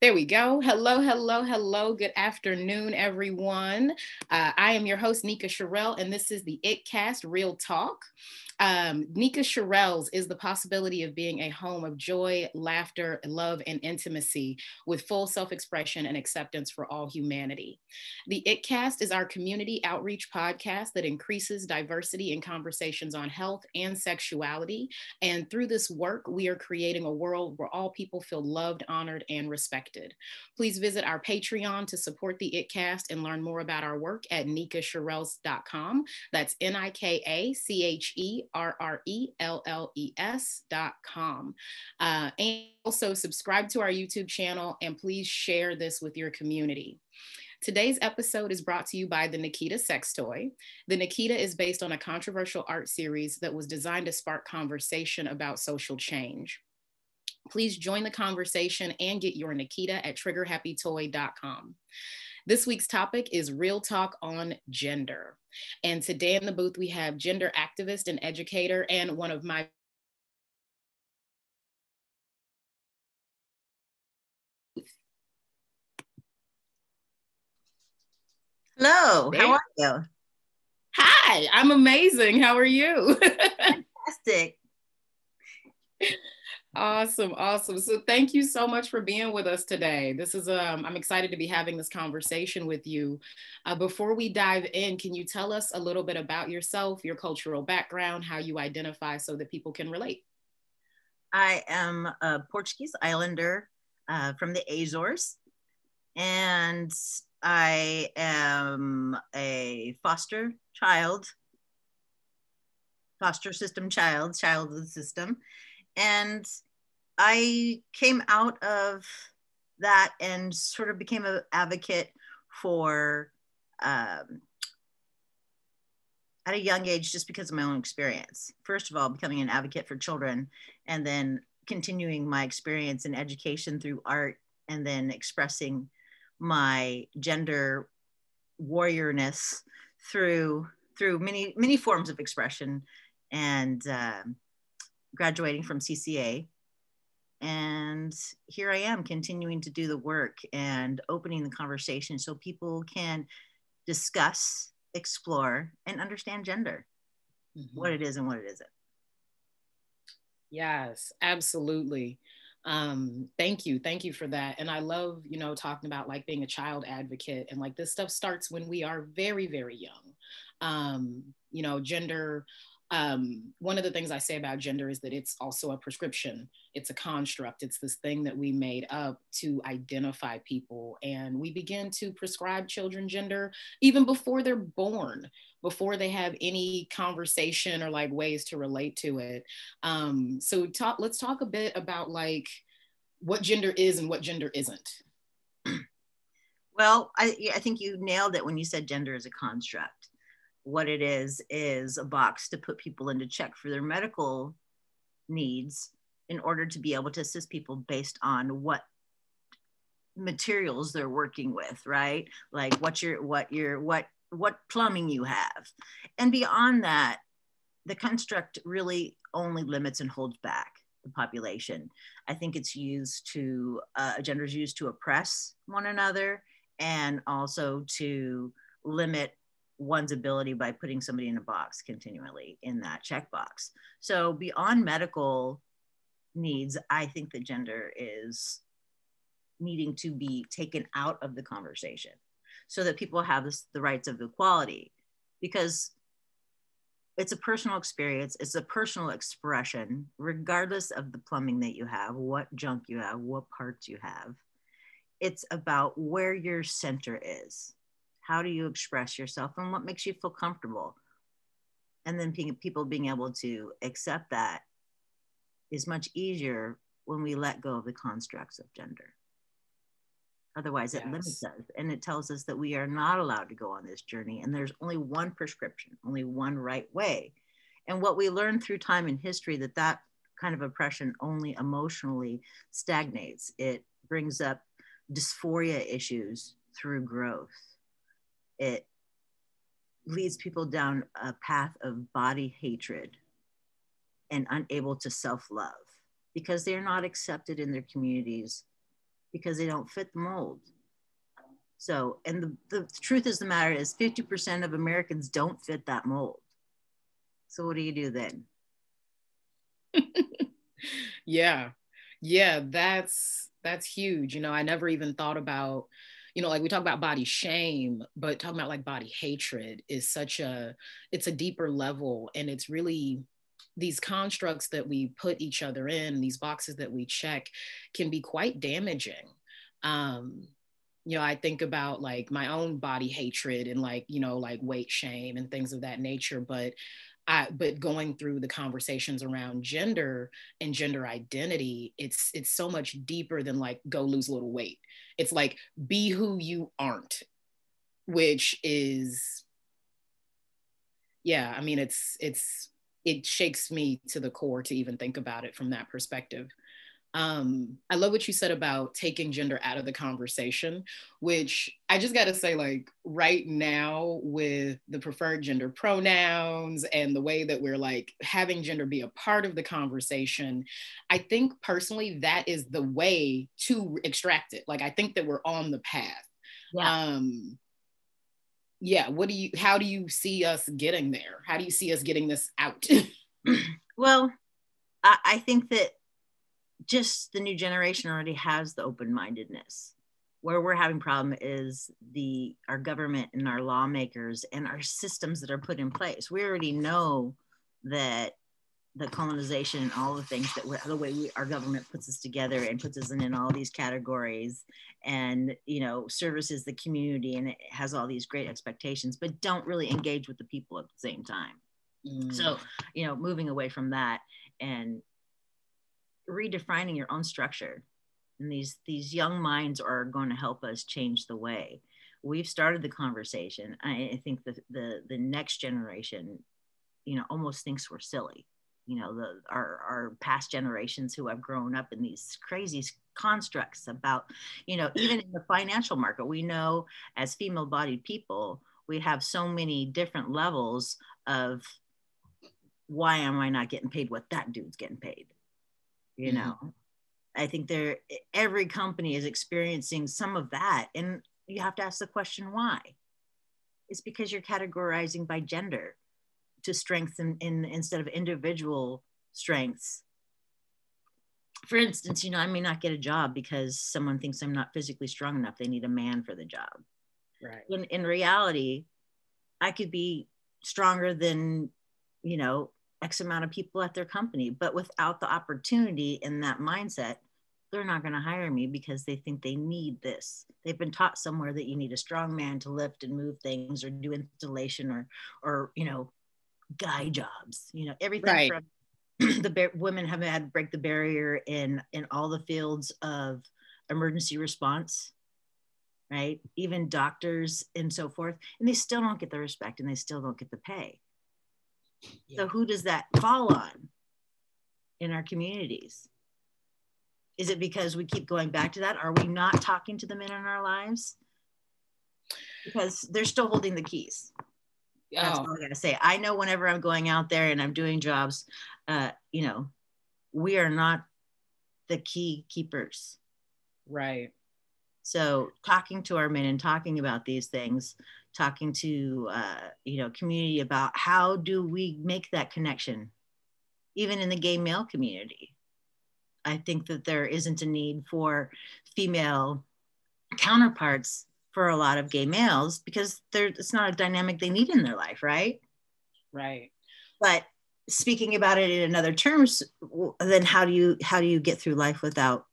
There we go. Hello, hello, hello. Good afternoon, everyone. Uh, I am your host, Nika Cherrelle, and this is the It Cast Real Talk. Um, Nika Cherrelle's is the possibility of being a home of joy, laughter, love, and intimacy with full self expression and acceptance for all humanity. The ItCast is our community outreach podcast that increases diversity in conversations on health and sexuality. And through this work, we are creating a world where all people feel loved, honored, and respected. Please visit our Patreon to support the ItCast and learn more about our work at nikacherrelles.com. That's N I K A C H E R R E L L E S dot com. Uh, and also subscribe to our YouTube channel and please share this with your community. Today's episode is brought to you by the Nikita Sex Toy. The Nikita is based on a controversial art series that was designed to spark conversation about social change. Please join the conversation and get your Nikita at triggerhappytoy.com. This week's topic is Real Talk on Gender. And today in the booth, we have gender activist and educator and one of my Hello, how are you? Hi, I'm amazing. How are you? Fantastic. Awesome, awesome. So thank you so much for being with us today. This is um I'm excited to be having this conversation with you. Uh, before we dive in, can you tell us a little bit about yourself, your cultural background, how you identify so that people can relate? I am a Portuguese islander uh, from the Azores, and I am a foster child, foster system child, child of the system and I came out of that and sort of became an advocate for um, at a young age just because of my own experience. First of all, becoming an advocate for children, and then continuing my experience in education through art, and then expressing my gender warriorness through through many many forms of expression and um, graduating from CCA. And here I am continuing to do the work and opening the conversation so people can discuss, explore, and understand gender, mm-hmm. what it is and what it isn't. Yes, absolutely. Um, thank you. Thank you for that. And I love, you know, talking about like being a child advocate and like this stuff starts when we are very, very young. Um, you know, gender um, one of the things I say about gender is that it's also a prescription. It's a construct. It's this thing that we made up to identify people. And we begin to prescribe children gender even before they're born, before they have any conversation or like ways to relate to it. Um, so talk, let's talk a bit about like what gender is and what gender isn't. Well, I, I think you nailed it when you said gender is a construct what it is is a box to put people into check for their medical needs in order to be able to assist people based on what materials they're working with right? Like what your what your what what plumbing you have. And beyond that the construct really only limits and holds back the population. I think it's used to uh, gender is used to oppress one another and also to limit one's ability by putting somebody in a box continually in that checkbox. So beyond medical needs, I think the gender is needing to be taken out of the conversation so that people have the rights of equality because it's a personal experience it's a personal expression regardless of the plumbing that you have what junk you have what parts you have it's about where your center is how do you express yourself and what makes you feel comfortable? And then people being able to accept that is much easier when we let go of the constructs of gender. Otherwise it yes. limits us and it tells us that we are not allowed to go on this journey and there's only one prescription only one right way. And what we learn through time and history that that kind of oppression only emotionally stagnates. It brings up dysphoria issues through growth it leads people down a path of body hatred and unable to self love because they're not accepted in their communities because they don't fit the mold. So, and the, the truth is the matter is 50% of Americans don't fit that mold. So what do you do then? yeah. Yeah, that's that's huge. You know, I never even thought about, you know, like we talk about body shame, but talking about like body hatred is such a it's a deeper level and it's really these constructs that we put each other in, these boxes that we check can be quite damaging. Um, you know, I think about like my own body hatred and like, you know, like weight shame and things of that nature. But I, but going through the conversations around gender and gender identity, it's it's so much deeper than like go lose a little weight. It's like be who you aren't, which is yeah, I mean it's it's it shakes me to the core to even think about it from that perspective. Um, I love what you said about taking gender out of the conversation, which I just got to say, like, right now with the preferred gender pronouns and the way that we're like having gender be a part of the conversation, I think personally that is the way to extract it. Like, I think that we're on the path. Yeah. Um, yeah. What do you, how do you see us getting there? How do you see us getting this out? well, I, I think that just the new generation already has the open-mindedness. Where we're having problem is the our government and our lawmakers and our systems that are put in place. We already know that the colonization and all the things that the way we, our government puts us together and puts us in, in all these categories and you know services the community and it has all these great expectations but don't really engage with the people at the same time. Mm. so you know moving away from that and redefining your own structure. And these these young minds are going to help us change the way we've started the conversation. I, I think the, the the next generation you know almost thinks we're silly. You know the our, our past generations who have grown up in these crazy constructs about you know even in the financial market we know as female bodied people we have so many different levels of why am i not getting paid what that dude's getting paid you mm-hmm. know? I think there every company is experiencing some of that and you have to ask the question why? It's because you're categorizing by gender to strengthen in instead of individual strengths. For instance you know i may not get a job because someone thinks i'm not physically strong enough. They need a man for the job. Right. When in reality i could be stronger than you know X amount of people at their company. But without the opportunity in that mindset, they're not going to hire me because they think they need this. They've been taught somewhere that you need a strong man to lift and move things or do installation or, or, you know, guy jobs, you know, everything right. from the bar- women have had to break the barrier in, in all the fields of emergency response, right? Even doctors and so forth. And they still don't get the respect and they still don't get the pay yeah. So who does that fall on in our communities? Is it because we keep going back to that? Are we not talking to the men in our lives? Because they're still holding the keys. That's oh. all I gotta say. I know whenever I'm going out there and I'm doing jobs, uh, you know, we are not the key keepers. Right. So talking to our men and talking about these things talking to uh, you know community about how do we make that connection even in the gay male community. I think that there isn't a need for female counterparts for a lot of gay males because they it's not a dynamic they need in their life right? Right. But speaking about it in another terms then how do you how do you get through life without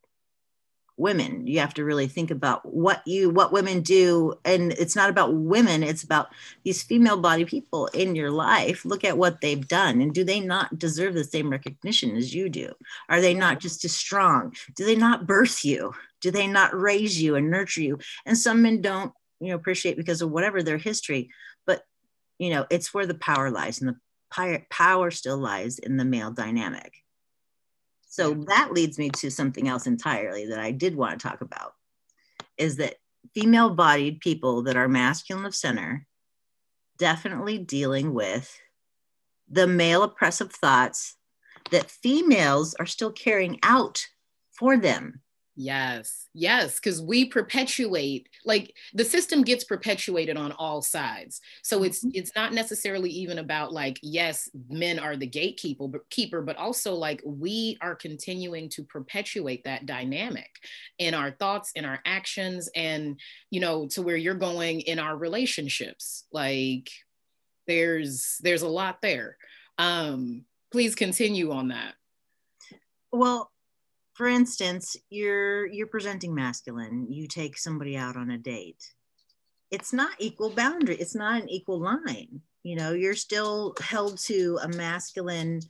women. You have to really think about what you what women do and it's not about women it's about these female body people in your life. Look at what they've done and do they not deserve the same recognition as you do? Are they not just as strong? Do they not birth you? Do they not raise you and nurture you? And some men don't you know appreciate because of whatever their history but you know it's where the power lies and the power still lies in the male dynamic so that leads me to something else entirely that I did want to talk about is that female bodied people that are masculine of center definitely dealing with the male oppressive thoughts that females are still carrying out for them Yes, yes, because we perpetuate like the system gets perpetuated on all sides. So it's mm-hmm. it's not necessarily even about like yes, men are the gatekeeper, but keeper, but also like we are continuing to perpetuate that dynamic in our thoughts, in our actions, and you know to where you're going in our relationships. Like there's there's a lot there. Um, please continue on that. Well, for instance, you're you're presenting masculine. You take somebody out on a date. It's not equal boundary. It's not an equal line. You know, you're still held to a masculine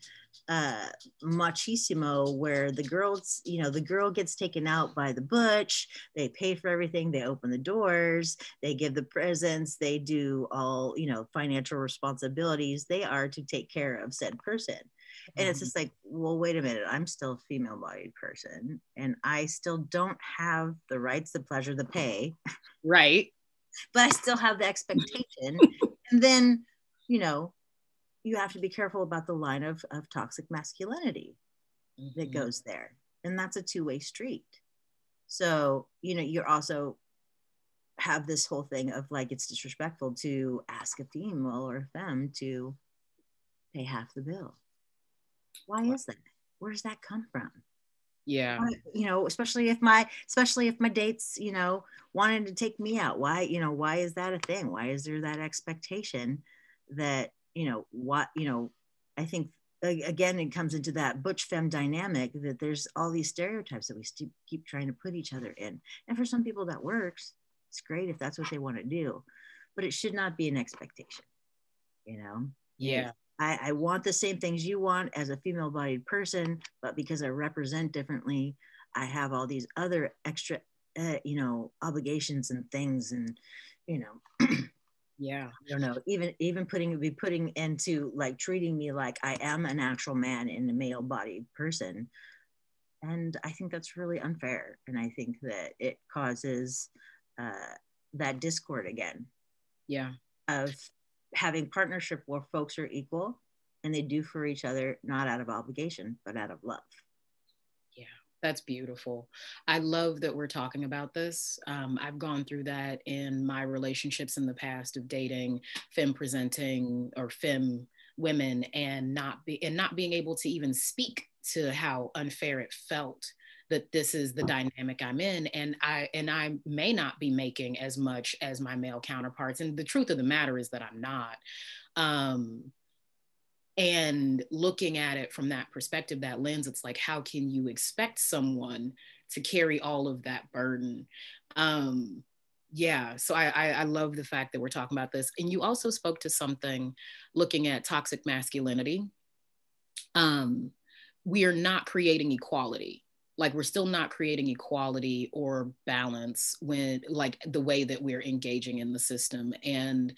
uh machismo where the girls you know the girl gets taken out by the butch they pay for everything they open the doors they give the presents they do all you know financial responsibilities they are to take care of said person and mm-hmm. it's just like well wait a minute i'm still a female bodied person and i still don't have the rights the pleasure the pay. Right. But i still have the expectation. And then you know you have to be careful about the line of, of toxic masculinity mm-hmm. that goes there. And that's a two-way street. So you know you're also have this whole thing of like it's disrespectful to ask a female or a femme to pay half the bill why is that? Where does that come from? Yeah. You know especially if my especially if my dates you know wanted to take me out why you know why is that a thing? Why is there that expectation that you know what you know i think again it comes into that butch femme dynamic that there's all these stereotypes that we st- keep trying to put each other in. And for some people that works it's great if that's what they want to do but it should not be an expectation you know? Yeah I, I want the same things you want as a female bodied person, but because I represent differently, I have all these other extra, uh, you know, obligations and things, and you know, yeah, I don't know, even even putting be putting into like treating me like I am a natural man in a male bodied person, and I think that's really unfair, and I think that it causes uh, that discord again. Yeah, of having partnership where folks are equal and they do for each other, not out of obligation, but out of love. Yeah, that's beautiful. I love that we're talking about this. Um, I've gone through that in my relationships in the past of dating, femme presenting or femme women and not be and not being able to even speak to how unfair it felt that this is the dynamic I'm in and I and I may not be making as much as my male counterparts and the truth of the matter is that I'm not. Um and looking at it from that perspective that lens it's like how can you expect someone to carry all of that burden? Um yeah so I, I, I love the fact that we're talking about this. And you also spoke to something looking at toxic masculinity. Um we are not creating equality like we're still not creating equality or balance when like the way that we're engaging in the system. And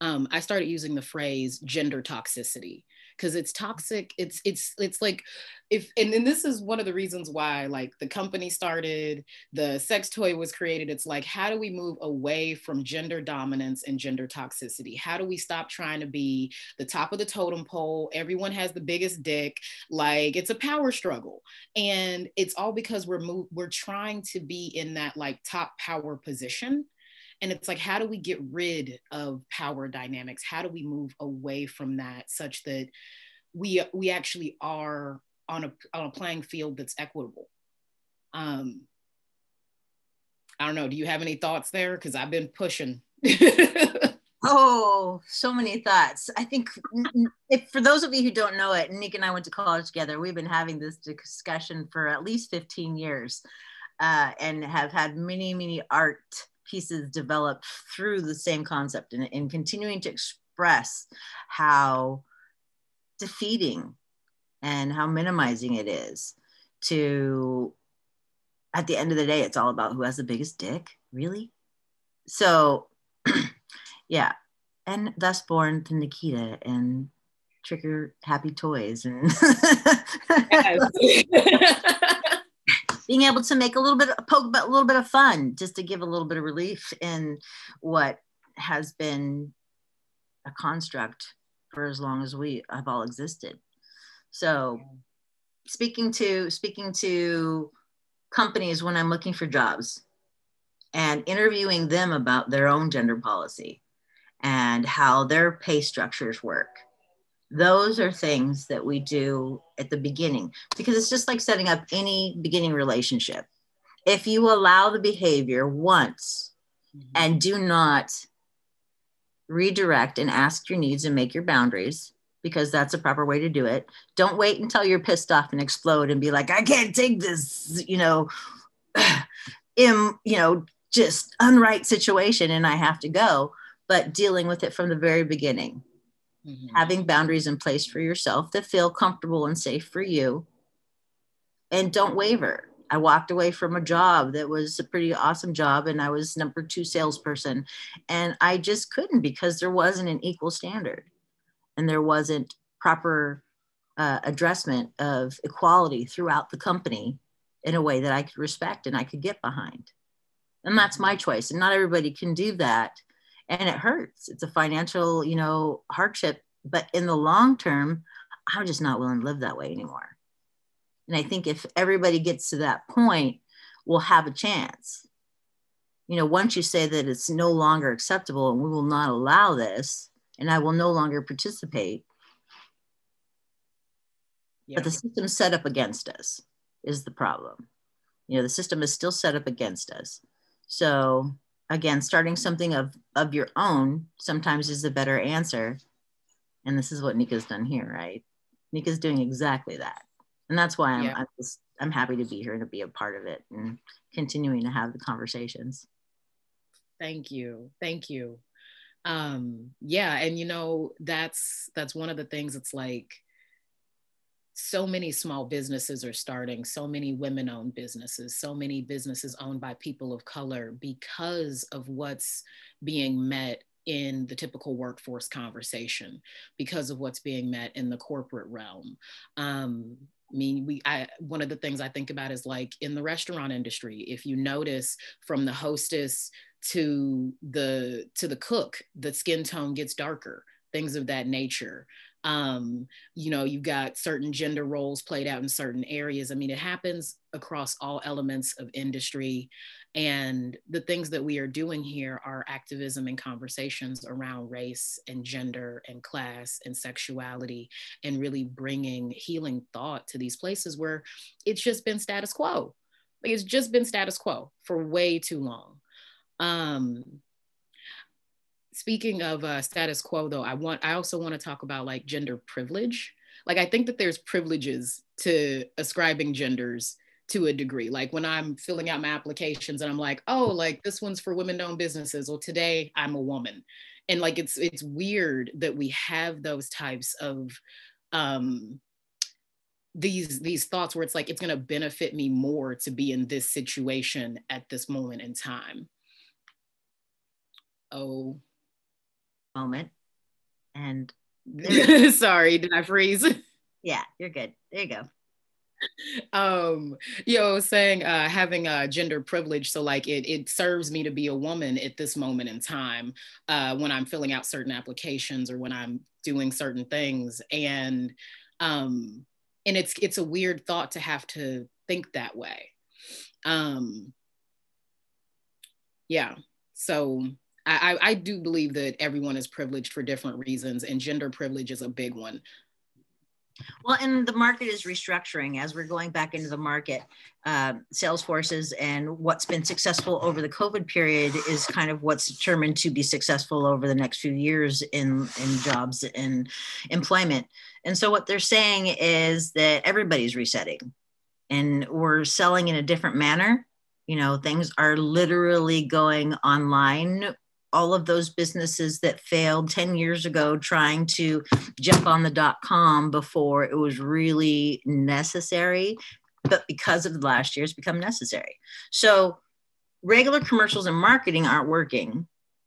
um, i started using the phrase gender toxicity because it's toxic it's it's it's like if and, and this is one of the reasons why like the company started the sex toy was created it's like how do we move away from gender dominance and gender toxicity? How do we stop trying to be the top of the totem pole? Everyone has the biggest dick. Like it's a power struggle. And it's all because we're move, we're trying to be in that like top power position and it's like how do we get rid of power dynamics? How do we move away from that such that we we actually are on a on a playing field that's equitable? Um i don't know. Do you have any thoughts there? Because i've been pushing. Oh so many thoughts. I think if for those of you who don't know it nick and i went to college together. We've been having this discussion for at least 15 years uh, and have had many many art pieces developed through the same concept and, continuing to express how defeating and how minimizing it is to at the end of the day it's all about who has the biggest dick really? So yeah. And thus born to nikita and trigger happy toys and being able to make a little bit of poke a little bit of fun just to give a little bit of relief in what has been a construct for as long as we have all existed so speaking to speaking to companies when I'm looking for jobs and interviewing them about their own gender policy and how their pay structures work. Those are things that we do at the beginning because it's just like setting up any beginning relationship. If you allow the behavior once mm-hmm. and do not redirect and ask your needs and make your boundaries, because that's a proper way to do it. Don't wait until you're pissed off and explode and be like, I can't take this, you know, im, you know, just unright situation and I have to go. But dealing with it from the very beginning, mm-hmm. having boundaries in place for yourself that feel comfortable and safe for you. And don't waver. I walked away from a job that was a pretty awesome job, and I was number two salesperson. And I just couldn't because there wasn't an equal standard and there wasn't proper uh, addressment of equality throughout the company in a way that I could respect and I could get behind. And that's my choice. And not everybody can do that. And it hurts. It's a financial, you know, hardship. But in the long term, I'm just not willing to live that way anymore. And I think if everybody gets to that point, we'll have a chance. You know, once you say that it's no longer acceptable and we will not allow this, and I will no longer participate. Yeah. But the system set up against us is the problem. You know, the system is still set up against us. So again, starting something of of your own sometimes is a better answer. And this is what Nika's done here, right? Nika's doing exactly that. And that's why I'm, yeah. I'm just I'm happy to be here and to be a part of it and continuing to have the conversations. Thank you. Thank you um yeah and you know that's that's one of the things it's like so many small businesses are starting so many women owned businesses so many businesses owned by people of color because of what's being met in the typical workforce conversation because of what's being met in the corporate realm. Um, I mean, we I one of the things I think about is like in the restaurant industry, if you notice from the hostess to the to the cook the skin tone gets darker things of that nature um, you know you've got certain gender roles played out in certain areas. I mean it happens across all elements of industry. And the things that we are doing here are activism and conversations around race and gender and class and sexuality and really bringing healing thought to these places where it's just been status quo. Like it's just been status quo for way too long. Um, speaking of uh, status quo, though, I want I also want to talk about like gender privilege. Like I think that there's privileges to ascribing genders to a degree. Like when I'm filling out my applications and I'm like, oh, like this one's for women-owned businesses. Well, today I'm a woman, and like it's it's weird that we have those types of um, these these thoughts where it's like it's going to benefit me more to be in this situation at this moment in time oh moment. And sorry, did I freeze? Yeah, you're good. There you go. Um, you know, saying uh having a gender privilege, so like it it serves me to be a woman at this moment in time, uh, when I'm filling out certain applications or when I'm doing certain things. And um, and it's it's a weird thought to have to think that way. Um yeah, so I, I do believe that everyone is privileged for different reasons, and gender privilege is a big one. Well, and the market is restructuring as we're going back into the market. Uh, sales forces and what's been successful over the COVID period is kind of what's determined to be successful over the next few years in, in jobs and employment. And so, what they're saying is that everybody's resetting and we're selling in a different manner. You know, things are literally going online all of those businesses that failed 10 years ago trying to jump on the dot com before it was really necessary but because of the last year it's become necessary. So regular commercials and marketing aren't working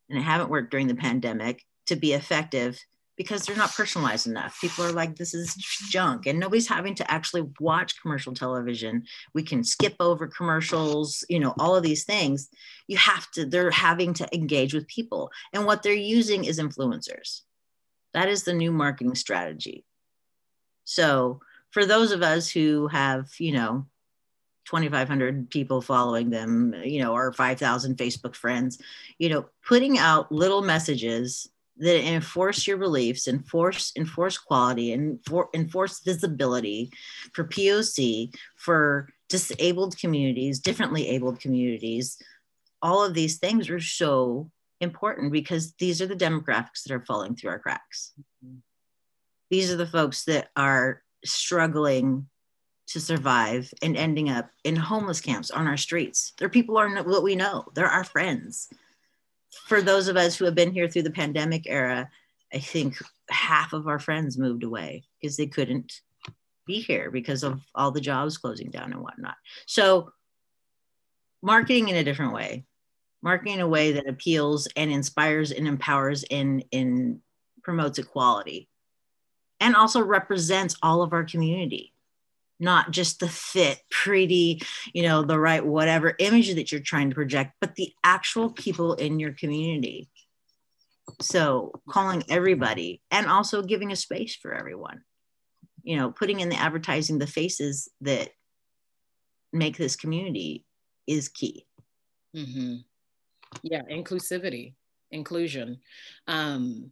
and haven't worked during the pandemic to be effective because they're not personalized enough. People are like, this is junk, and nobody's having to actually watch commercial television. We can skip over commercials, you know, all of these things. You have to, they're having to engage with people. And what they're using is influencers. That is the new marketing strategy. So, for those of us who have, you know, 2,500 people following them, you know, or 5,000 Facebook friends, you know, putting out little messages that enforce your beliefs, enforce enforce quality, and for, enforce visibility for POC, for disabled communities, differently abled communities. All of these things are so important because these are the demographics that are falling through our cracks. Mm-hmm. These are the folks that are struggling to survive and ending up in homeless camps on our streets. They're people are what we know. They're our friends. For those of us who have been here through the pandemic era, I think half of our friends moved away because they couldn't be here because of all the jobs closing down and whatnot. So, marketing in a different way, marketing in a way that appeals and inspires and empowers and, and promotes equality and also represents all of our community not just the fit, pretty, you know, the right whatever image that you're trying to project, but the actual people in your community. So calling everybody and also giving a space for everyone, you know, putting in the advertising, the faces that make this community is key. Mm-hmm. Yeah, inclusivity, inclusion. Um,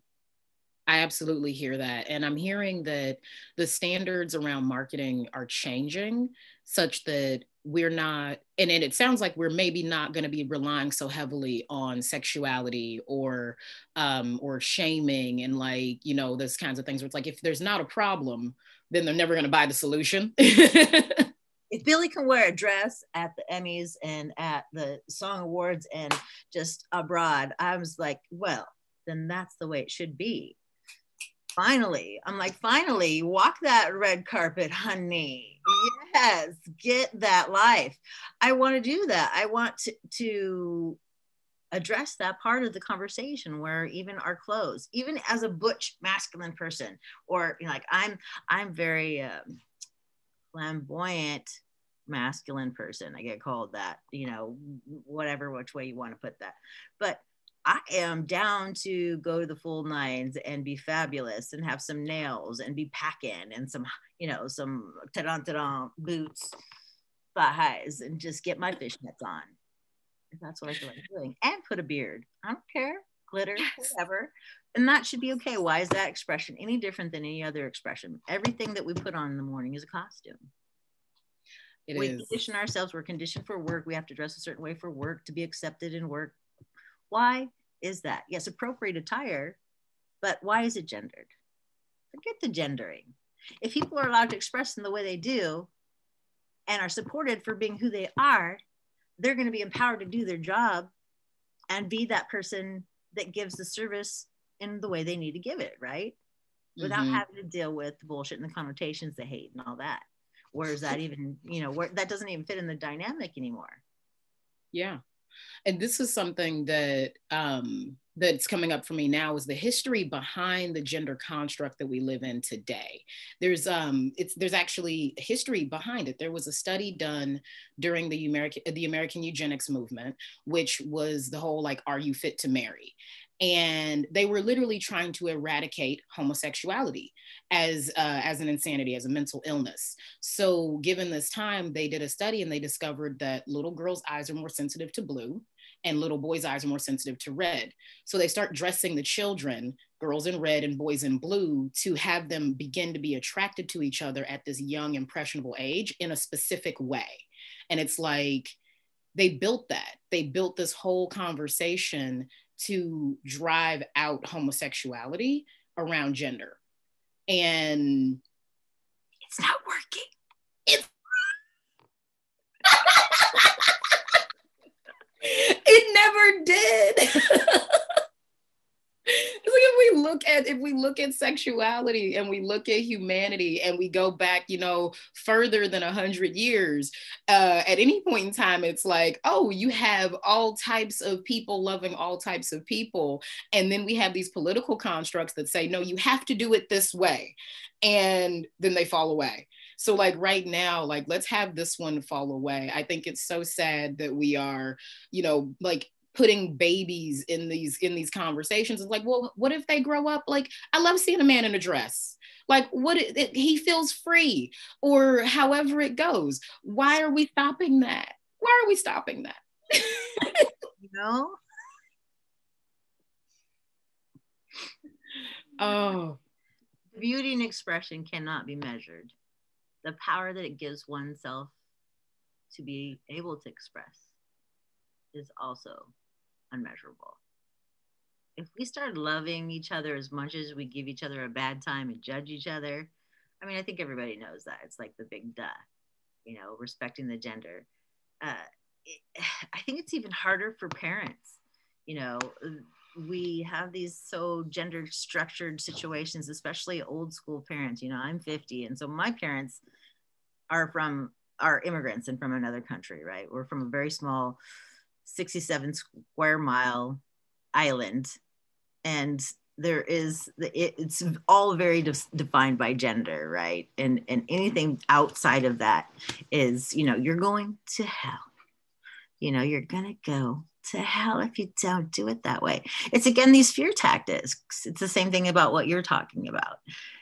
I absolutely hear that. And I'm hearing that the standards around marketing are changing such that we're not, and it sounds like we're maybe not going to be relying so heavily on sexuality or, um, or shaming and like, you know, those kinds of things where it's like, if there's not a problem, then they're never going to buy the solution. if Billy can wear a dress at the Emmys and at the Song Awards and just abroad, I was like, well, then that's the way it should be finally i'm like finally walk that red carpet honey. Yes get that life. I want to do that. I want to, to address that part of the conversation where even our clothes even as a butch masculine person or you know, like i'm i'm very um, flamboyant masculine person i get called that you know whatever which way you want to put that. But I am down to go to the full nines and be fabulous and have some nails and be packing and some, you know, some ta-da boots, thigh highs, and just get my fishnets on. If that's what I feel like doing. And put a beard. I don't care. Glitter, yes. whatever. And that should be okay. Why is that expression any different than any other expression? Everything that we put on in the morning is a costume. It we is. condition ourselves. We're conditioned for work. We have to dress a certain way for work to be accepted in work why is that? Yes, appropriate attire, but why is it gendered? Forget the gendering. If people are allowed to express in the way they do and are supported for being who they are, they're going to be empowered to do their job and be that person that gives the service in the way they need to give it, right? Without mm-hmm. having to deal with the bullshit and the connotations, the hate and all that. Where is that even, you know, where that doesn't even fit in the dynamic anymore. Yeah and this is something that um, that's coming up for me now is the history behind the gender construct that we live in today. There's um it's there's actually history behind it. There was a study done during the American the American eugenics movement, which was the whole like are you fit to marry? And they were literally trying to eradicate homosexuality as uh, as an insanity as a mental illness. So given this time they did a study and they discovered that little girls eyes are more sensitive to blue and little boys eyes are more sensitive to red. So they start dressing the children girls in red and boys in blue to have them begin to be attracted to each other at this young impressionable age in a specific way. And it's like they built that. They built this whole conversation to drive out homosexuality around gender. And it's not working. It's it never did. it's like if we look at if we look at sexuality and we look at humanity and we go back you know further than a hundred years uh, at any point in time it's like oh you have all types of people loving all types of people. And then we have these political constructs that say no you have to do it this way. And then they fall away. So like right now like let's have this one fall away. I think it's so sad that we are you know like putting babies in these in these conversations. It's like well what if they grow up like i love seeing a man in a dress. Like what it, it, he feels free or however it goes. Why are we stopping that? Why are we stopping that? You know? Oh. Beauty and expression cannot be measured. The power that it gives oneself to be able to express is also unmeasurable. If we start loving each other as much as we give each other a bad time and judge each other, I mean, I think everybody knows that. It's like the big duh, you know, respecting the gender. Uh, it, I think it's even harder for parents. You know, we have these so gender structured situations, especially old school parents. You know, I'm 50, and so my parents are from are immigrants and from another country, right? We're from a very small 67 square mile island. And there is it, it's all very de- defined by gender right? And and anything outside of that is you know you're going to hell. You know you're gonna go to hell if you don't do it that way. It's again these fear tactics. It's the same thing about what you're talking about.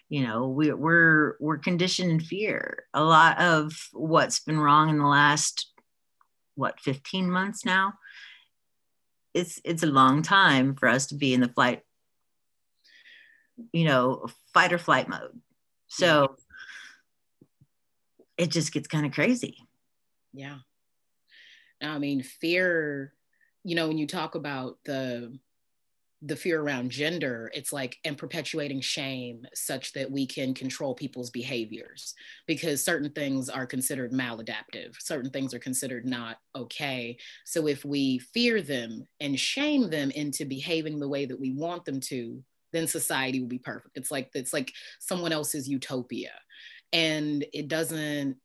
You know we, we're we're conditioned in fear. A lot of what's been wrong in the last what 15 months now? It's it's a long time for us to be in the flight you know fight or flight mode. So it just gets kind of crazy. Yeah. I mean fear you know when you talk about the the fear around gender, it's like and perpetuating shame such that we can control people's behaviors because certain things are considered maladaptive, certain things are considered not okay. So if we fear them and shame them into behaving the way that we want them to, then society will be perfect. It's like it's like someone else's utopia. And it doesn't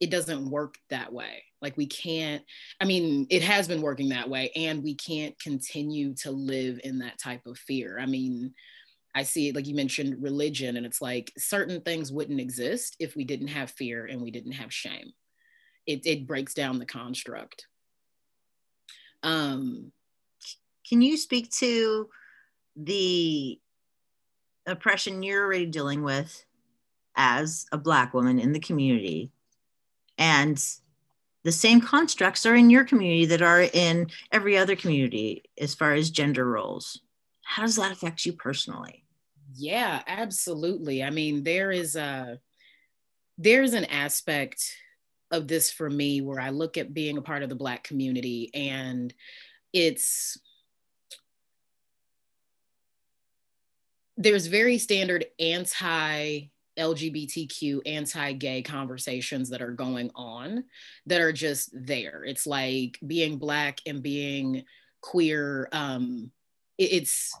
it doesn't work that way like we can't, I mean, it has been working that way, and we can't continue to live in that type of fear. I mean, I see it like you mentioned religion, and it's like certain things wouldn't exist if we didn't have fear and we didn't have shame. It, it breaks down the construct. Um, Can you speak to the oppression you're already dealing with as a Black woman in the community and the same constructs are in your community that are in every other community as far as gender roles. How does that affect you personally? Yeah, absolutely. I mean, there is a there's an aspect of this for me where I look at being a part of the black community and it's there's very standard anti LGBTQ anti gay conversations that are going on that are just there. It's like being Black and being queer. Um, it's,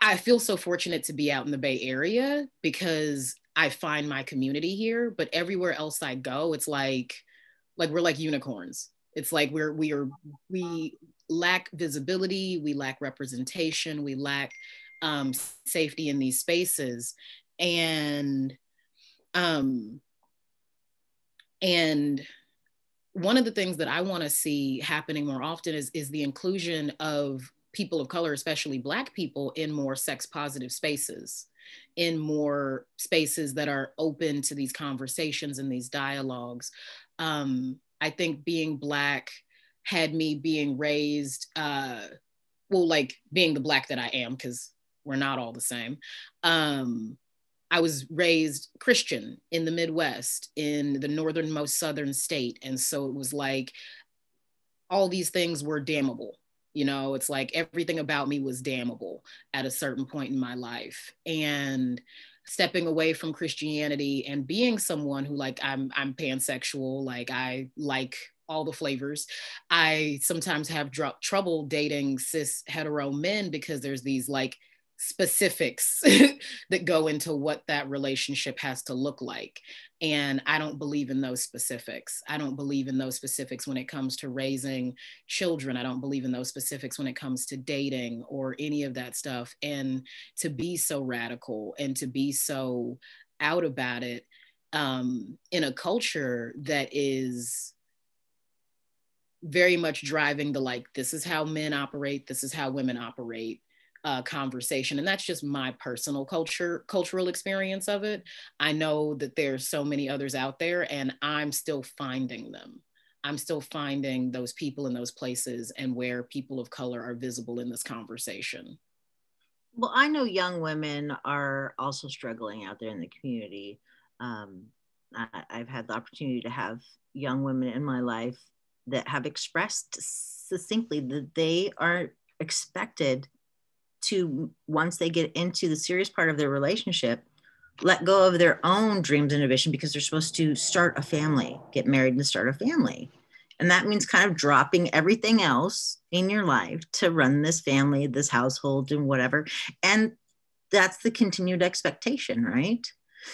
I feel so fortunate to be out in the Bay Area because I find my community here, but everywhere else I go, it's like, like we're like unicorns. It's like we're, we are, we lack visibility, we lack representation, we lack um, safety in these spaces and um and one of the things that I want to see happening more often is, is the inclusion of people of color, especially Black people, in more sex positive spaces, in more spaces that are open to these conversations and these dialogues. Um, I think being Black had me being raised, uh, well, like being the Black that I am, because we're not all the same. Um, I was raised Christian in the Midwest, in the northernmost southern state. And so it was like all these things were damnable. You know, it's like everything about me was damnable at a certain point in my life. And stepping away from Christianity and being someone who like I'm I'm pansexual, like I like all the flavors. I sometimes have dr- trouble dating cis hetero men because there's these like specifics that go into what that relationship has to look like. And I don't believe in those specifics. I don't believe in those specifics when it comes to raising children. I don't believe in those specifics when it comes to dating or any of that stuff. And to be so radical and to be so out about it um, in a culture that is very much driving the like, this is how men operate, this is how women operate uh, conversation and that's just my personal culture cultural experience of it. I know that there's so many others out there and i'm still finding them. I'm still finding those people in those places and where people of color are visible in this conversation. Well i know young women are also struggling out there in the community. Um, I, i've had the opportunity to have young women in my life that have expressed succinctly that they are expected to once they get into the serious part of their relationship let go of their own dreams and ambition because they're supposed to start a family get married and start a family. And that means kind of dropping everything else in your life to run this family this household and whatever. And that's the continued expectation right?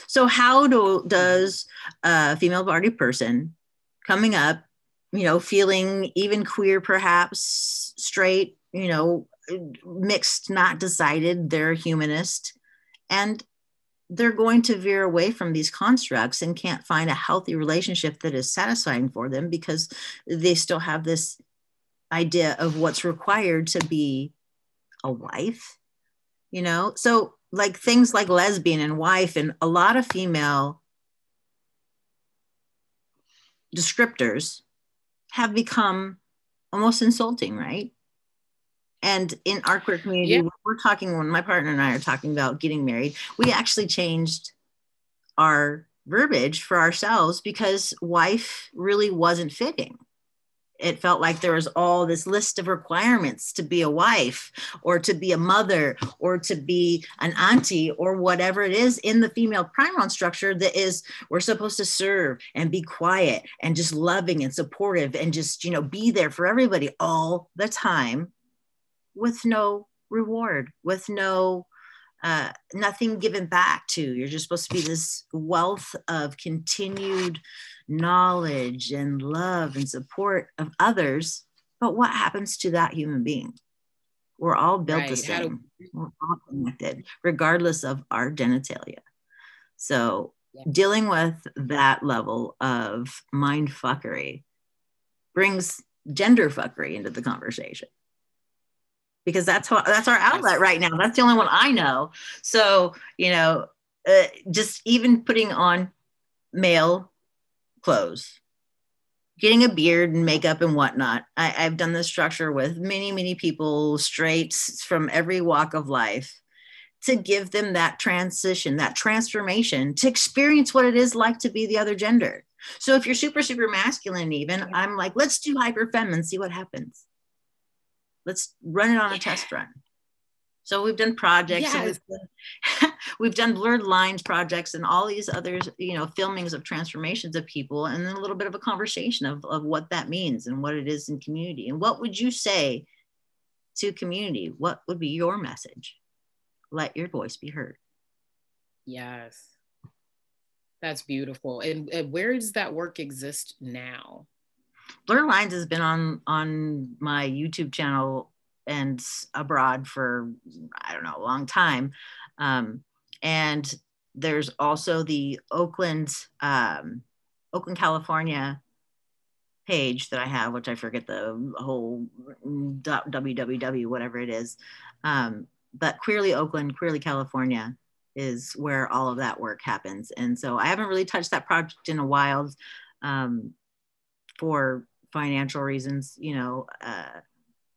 So how do, does a female body person coming up you know feeling even queer perhaps straight you know mixed, not decided, they're humanist. And they're going to veer away from these constructs and can't find a healthy relationship that is satisfying for them because they still have this idea of what's required to be a wife, you know? So, like things like lesbian and wife, and a lot of female descriptors have become almost insulting, right? And in our queer community, yeah. we're talking when my partner and I are talking about getting married, we actually changed our verbiage for ourselves because wife really wasn't fitting. It felt like there was all this list of requirements to be a wife or to be a mother or to be an auntie or whatever it is in the female primal structure that is we're supposed to serve and be quiet and just loving and supportive and just you know be there for everybody all the time with no reward, with no uh, nothing given back to. You're just supposed to be this wealth of continued knowledge and love and support of others. But what happens to that human being? We're all built right. the same. Do- We're all connected, regardless of our genitalia. So yeah. dealing with that level of mind fuckery brings gender fuckery into the conversation because that's what that's our outlet right now. That's the only one I know. So you know, uh, just even putting on male clothes, getting a beard and makeup and whatnot. I, I've done this structure with many many people, straights from every walk of life, to give them that transition, that transformation, to experience what it is like to be the other gender. So if you're super super masculine, even I'm like, let's do hyper feminine, see what happens let's run it on a test run. So we've done projects yes. we've, done, we've done blurred lines projects and all these others you know filmings of transformations of people and then a little bit of a conversation of, of what that means and what it is in community. And what would you say to community? What would be your message? Let your voice be heard. Yes. That's beautiful. And, and where does that work exist now Blur Lines has been on on my YouTube channel and abroad for I don't know a long time, um, and there's also the Oakland um, Oakland California page that I have, which I forget the whole www whatever it is, um, but Queerly Oakland, Queerly California is where all of that work happens, and so I haven't really touched that project in a while. Um, for financial reasons, you know. Uh,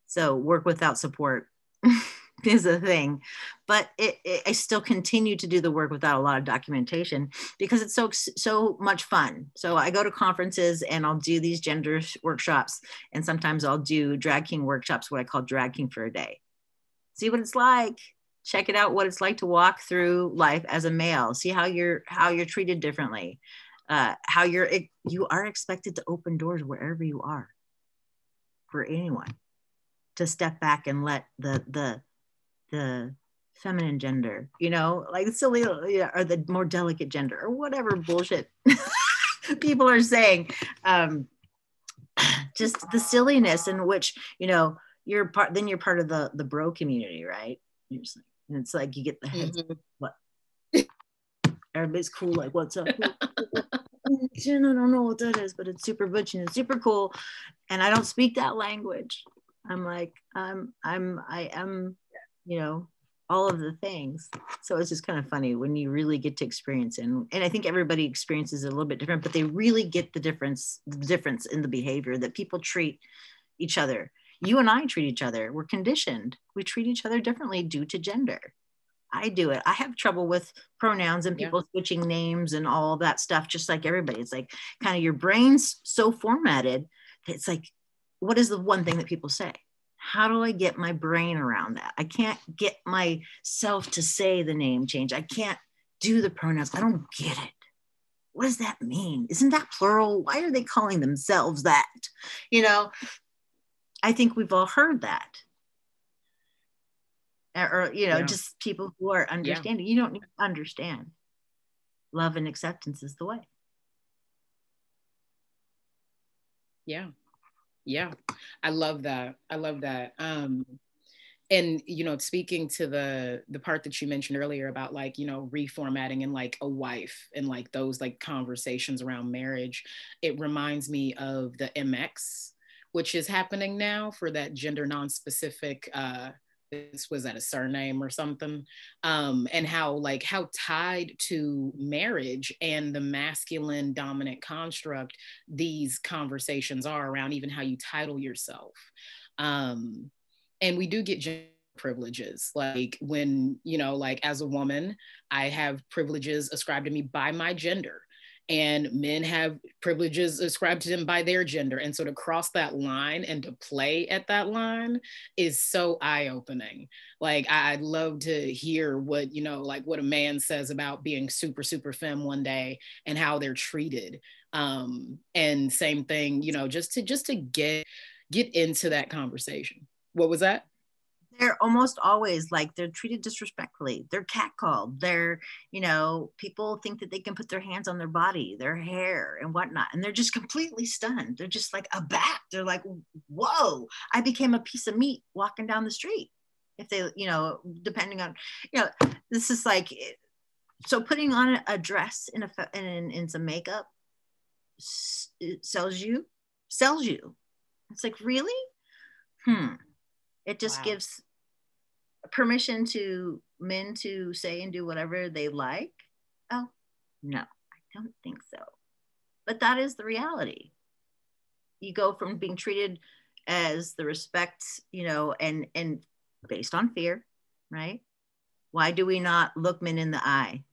so work without support is a thing, but it, it, I still continue to do the work without a lot of documentation because it's so so much fun. So I go to conferences and I'll do these gender workshops, and sometimes I'll do drag king workshops, what I call drag king for a day. See what it's like check it out what it's like to walk through life as a male see how you're how you're treated differently uh, how you're you are expected to open doors wherever you are for anyone to step back and let the the the feminine gender you know like silly or the more delicate gender or whatever bullshit people are saying um just the silliness in which you know you're part then you're part of the the bro community right? Like, and it's like you get the heads mm-hmm. what? Everybody's cool like what's up I don't know what that is, but it's super butch and it's super cool. And I don't speak that language. I'm like, I'm, I'm, I am, you know, all of the things. So it's just kind of funny when you really get to experience it. And, and I think everybody experiences it a little bit different, but they really get the difference, the difference in the behavior that people treat each other. You and I treat each other. We're conditioned. We treat each other differently due to gender. I do it. I have trouble with pronouns and people yeah. switching names and all that stuff, just like everybody. It's like kind of your brain's so formatted. It's like, what is the one thing that people say? How do I get my brain around that? I can't get myself to say the name change. I can't do the pronouns. I don't get it. What does that mean? Isn't that plural? Why are they calling themselves that? You know, I think we've all heard that or you know yeah. just people who are understanding. Yeah. you don't need to understand. Love and acceptance is the way. Yeah. Yeah. I love that. I love that. Um and you know speaking to the the part that you mentioned earlier about like you know reformatting and like a wife and like those like conversations around marriage it reminds me of the mx which is happening now for that gender non-specific uh was that a surname or something? Um, and how like how tied to marriage and the masculine dominant construct these conversations are around even how you title yourself. Um, and we do get privileges like when you know like as a woman i have privileges ascribed to me by my gender and men have privileges ascribed to them by their gender. And so to cross that line and to play at that line is so eye opening. Like, I'd love to hear what, you know, like what a man says about being super, super femme one day and how they're treated. Um, and same thing, you know, just to, just to get, get into that conversation. What was that? They're almost always like they're treated disrespectfully they're catcalled they're you know people think that they can put their hands on their body their hair and whatnot and they're just completely stunned they're just like aback they're like whoa i became a piece of meat walking down the street. If they you know depending on you know this is like so putting on a dress in a in, in some makeup sells you sells you. It's like really? Hmm. It just wow. gives permission to men to say and do whatever they like? Oh, no, I don't think so. But that is the reality. You go from being treated as the respect, you know, and and based on fear, right? Why do we not look men in the eye?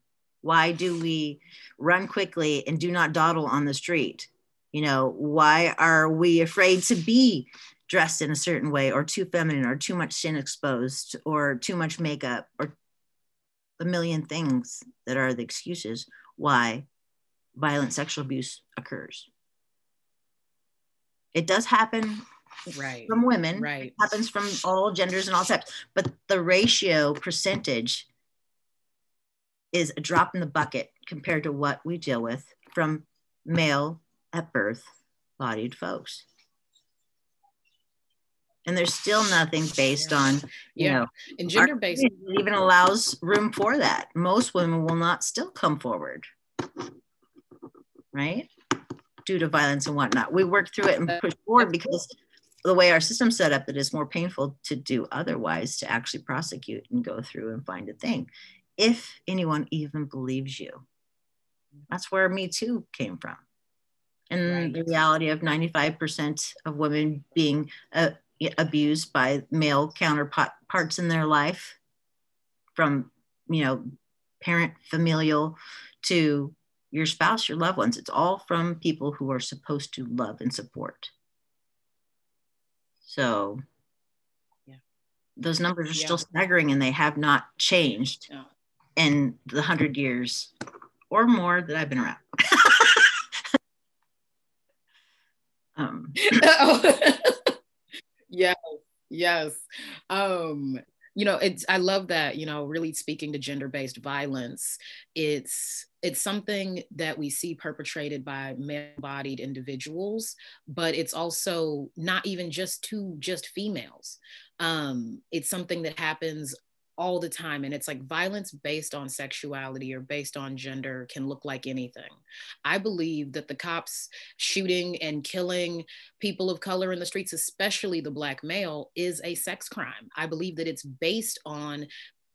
Why do we run quickly and do not dawdle on the street? You know, why are we afraid to be dressed in a certain way or too feminine or too much skin exposed or too much makeup or a million things that are the excuses why violent sexual abuse occurs. It does happen right. from women. Right. It happens from all genders and all types, but the ratio percentage is a drop in the bucket compared to what we deal with from male at birth bodied folks and there's still nothing based on you yeah. know and gender based even allows room for that. Most women will not still come forward. Right? Due to violence and whatnot. We work through it and push forward because the way our system's set up it is more painful to do otherwise to actually prosecute and go through and find a thing if anyone even believes you. That's where me too came from. And right. the reality of 95% of women being uh, abused by male counterparts in their life from you know parent familial to your spouse your loved ones it's all from people who are supposed to love and support so yeah. those numbers are yeah. still staggering and they have not changed yeah. in the hundred years or more that i've been around um. yes yes. Um you know it's i love that you know really speaking to gender-based violence it's it's something that we see perpetrated by male-bodied individuals but it's also not even just to just females. Um it's something that happens all the time and it's like violence based on sexuality or based on gender can look like anything. I believe that the cops shooting and killing people of color in the streets especially the black male is a sex crime. I believe that it's based on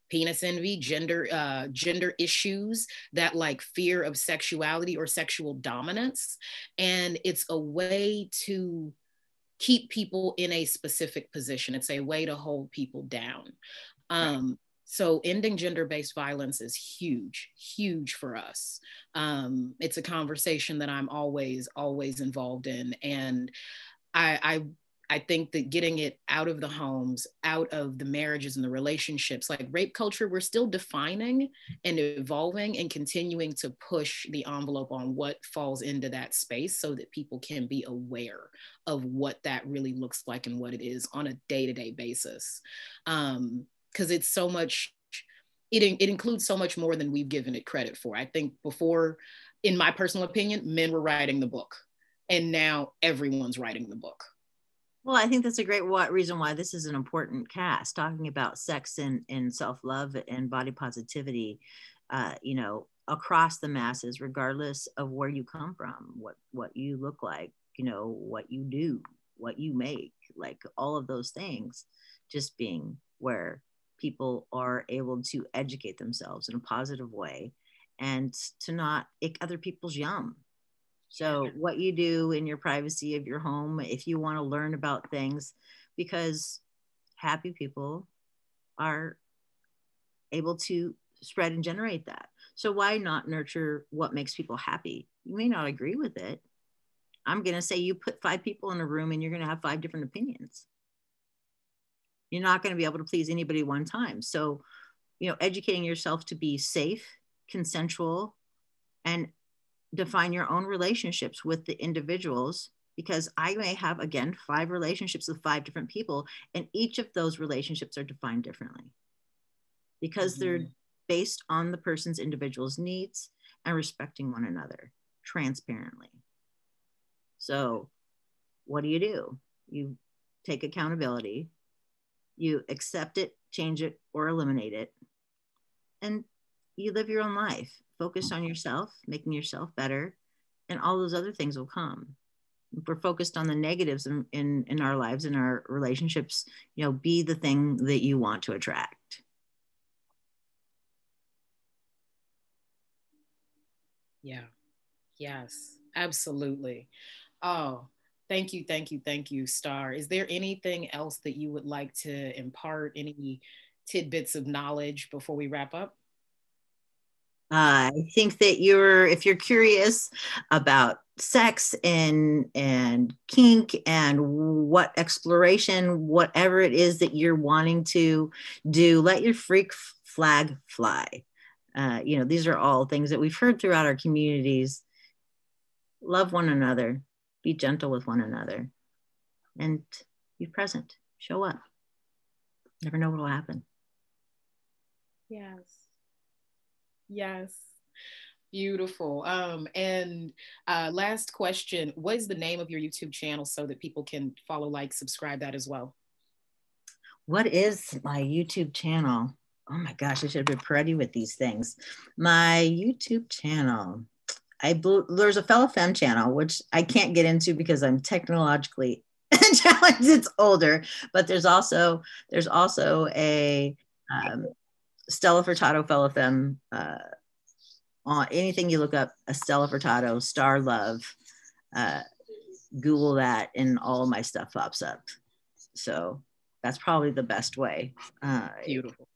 penis envy gender uh, gender issues that like fear of sexuality or sexual dominance. And it's a way to keep people in a specific position. It's a way to hold people down um, so ending gender-based violence is huge, huge for us. Um, it's a conversation that I'm always, always involved in, and I, I I think that getting it out of the homes, out of the marriages and the relationships, like rape culture, we're still defining and evolving and continuing to push the envelope on what falls into that space so that people can be aware of what that really looks like and what it is on a day to day basis. Um, because it's so much it, it includes so much more than we've given it credit for. I think before in my personal opinion men were writing the book and now everyone's writing the book. Well i think that's a great what reason why this is an important cast talking about sex and, and self-love and body positivity uh, you know across the masses regardless of where you come from what what you look like you know what you do what you make like all of those things just being where people are able to educate themselves in a positive way and to not ick other people's yum. So, what you do in your privacy of your home, if you want to learn about things, because happy people are able to spread and generate that. So, why not nurture what makes people happy? You may not agree with it. I'm going to say you put five people in a room and you're going to have five different opinions you're not going to be able to please anybody one time. So you know educating yourself to be safe consensual and define your own relationships with the individuals because i may have again five relationships with five different people and each of those relationships are defined differently. Because mm-hmm. they're based on the person's individual's needs and respecting one another transparently. So what do you do? You take accountability you accept it, change it, or eliminate it. And you live your own life. Focus on yourself, making yourself better, and all those other things will come. If we're focused on the negatives in, in, in our lives, in our relationships, you know, be the thing that you want to attract. Yeah. Yes, absolutely. Oh, Thank you, thank you, thank you, Star. Is there anything else that you would like to impart? Any tidbits of knowledge before we wrap up? I think that you're, if you're curious about sex and and kink and what exploration, whatever it is that you're wanting to do, let your freak flag fly. Uh, you know, these are all things that we've heard throughout our communities. Love one another, be gentle with one another and be present show up. Never know what will happen. Yes. Yes. Beautiful. Um and uh last question what is the name of your youtube channel so that people can follow like subscribe that as well? What is my youtube channel? Oh my gosh i should have been ready with these things. My youtube channel I there's a fellow femme channel which I can't get into because I'm technologically challenged. It's older, but there's also there's also a um, Stella Furtado fellow femme. Uh, on anything you look up, a Stella Furtado Star Love, uh, Google that, and all my stuff pops up. So that's probably the best way. Uh, Beautiful.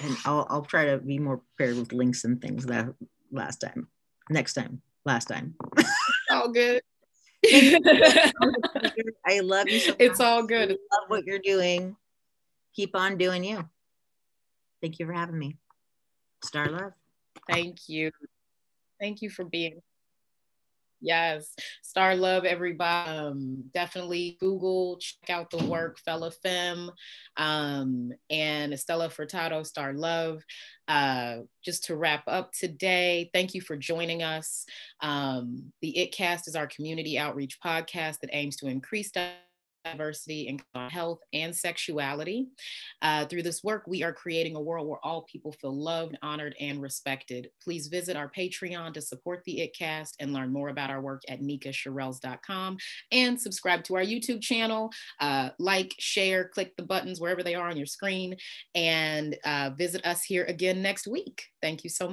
And I'll, I'll try to be more prepared with links and things that last time next time, last time. all good. I love you so It's all good. I love what you're doing. Keep on doing you. Thank you for having me. Star Love. Thank you. Thank you for being Yes, Star Love, everybody. Um, definitely Google, check out the work, Fella Femme, um, and Estella Furtado, Star Love. Uh, just to wrap up today, thank you for joining us. Um, the ITCast is our community outreach podcast that aims to increase diversity and health and sexuality. Uh, through this work, we are creating a world where all people feel loved, honored, and respected. Please visit our Patreon to support the ITCast and learn more about our work at nikacherrelles.com and subscribe to our YouTube channel. Uh, like, share, click the buttons wherever they are on your screen, and uh, visit us here again next week. Thank you so much.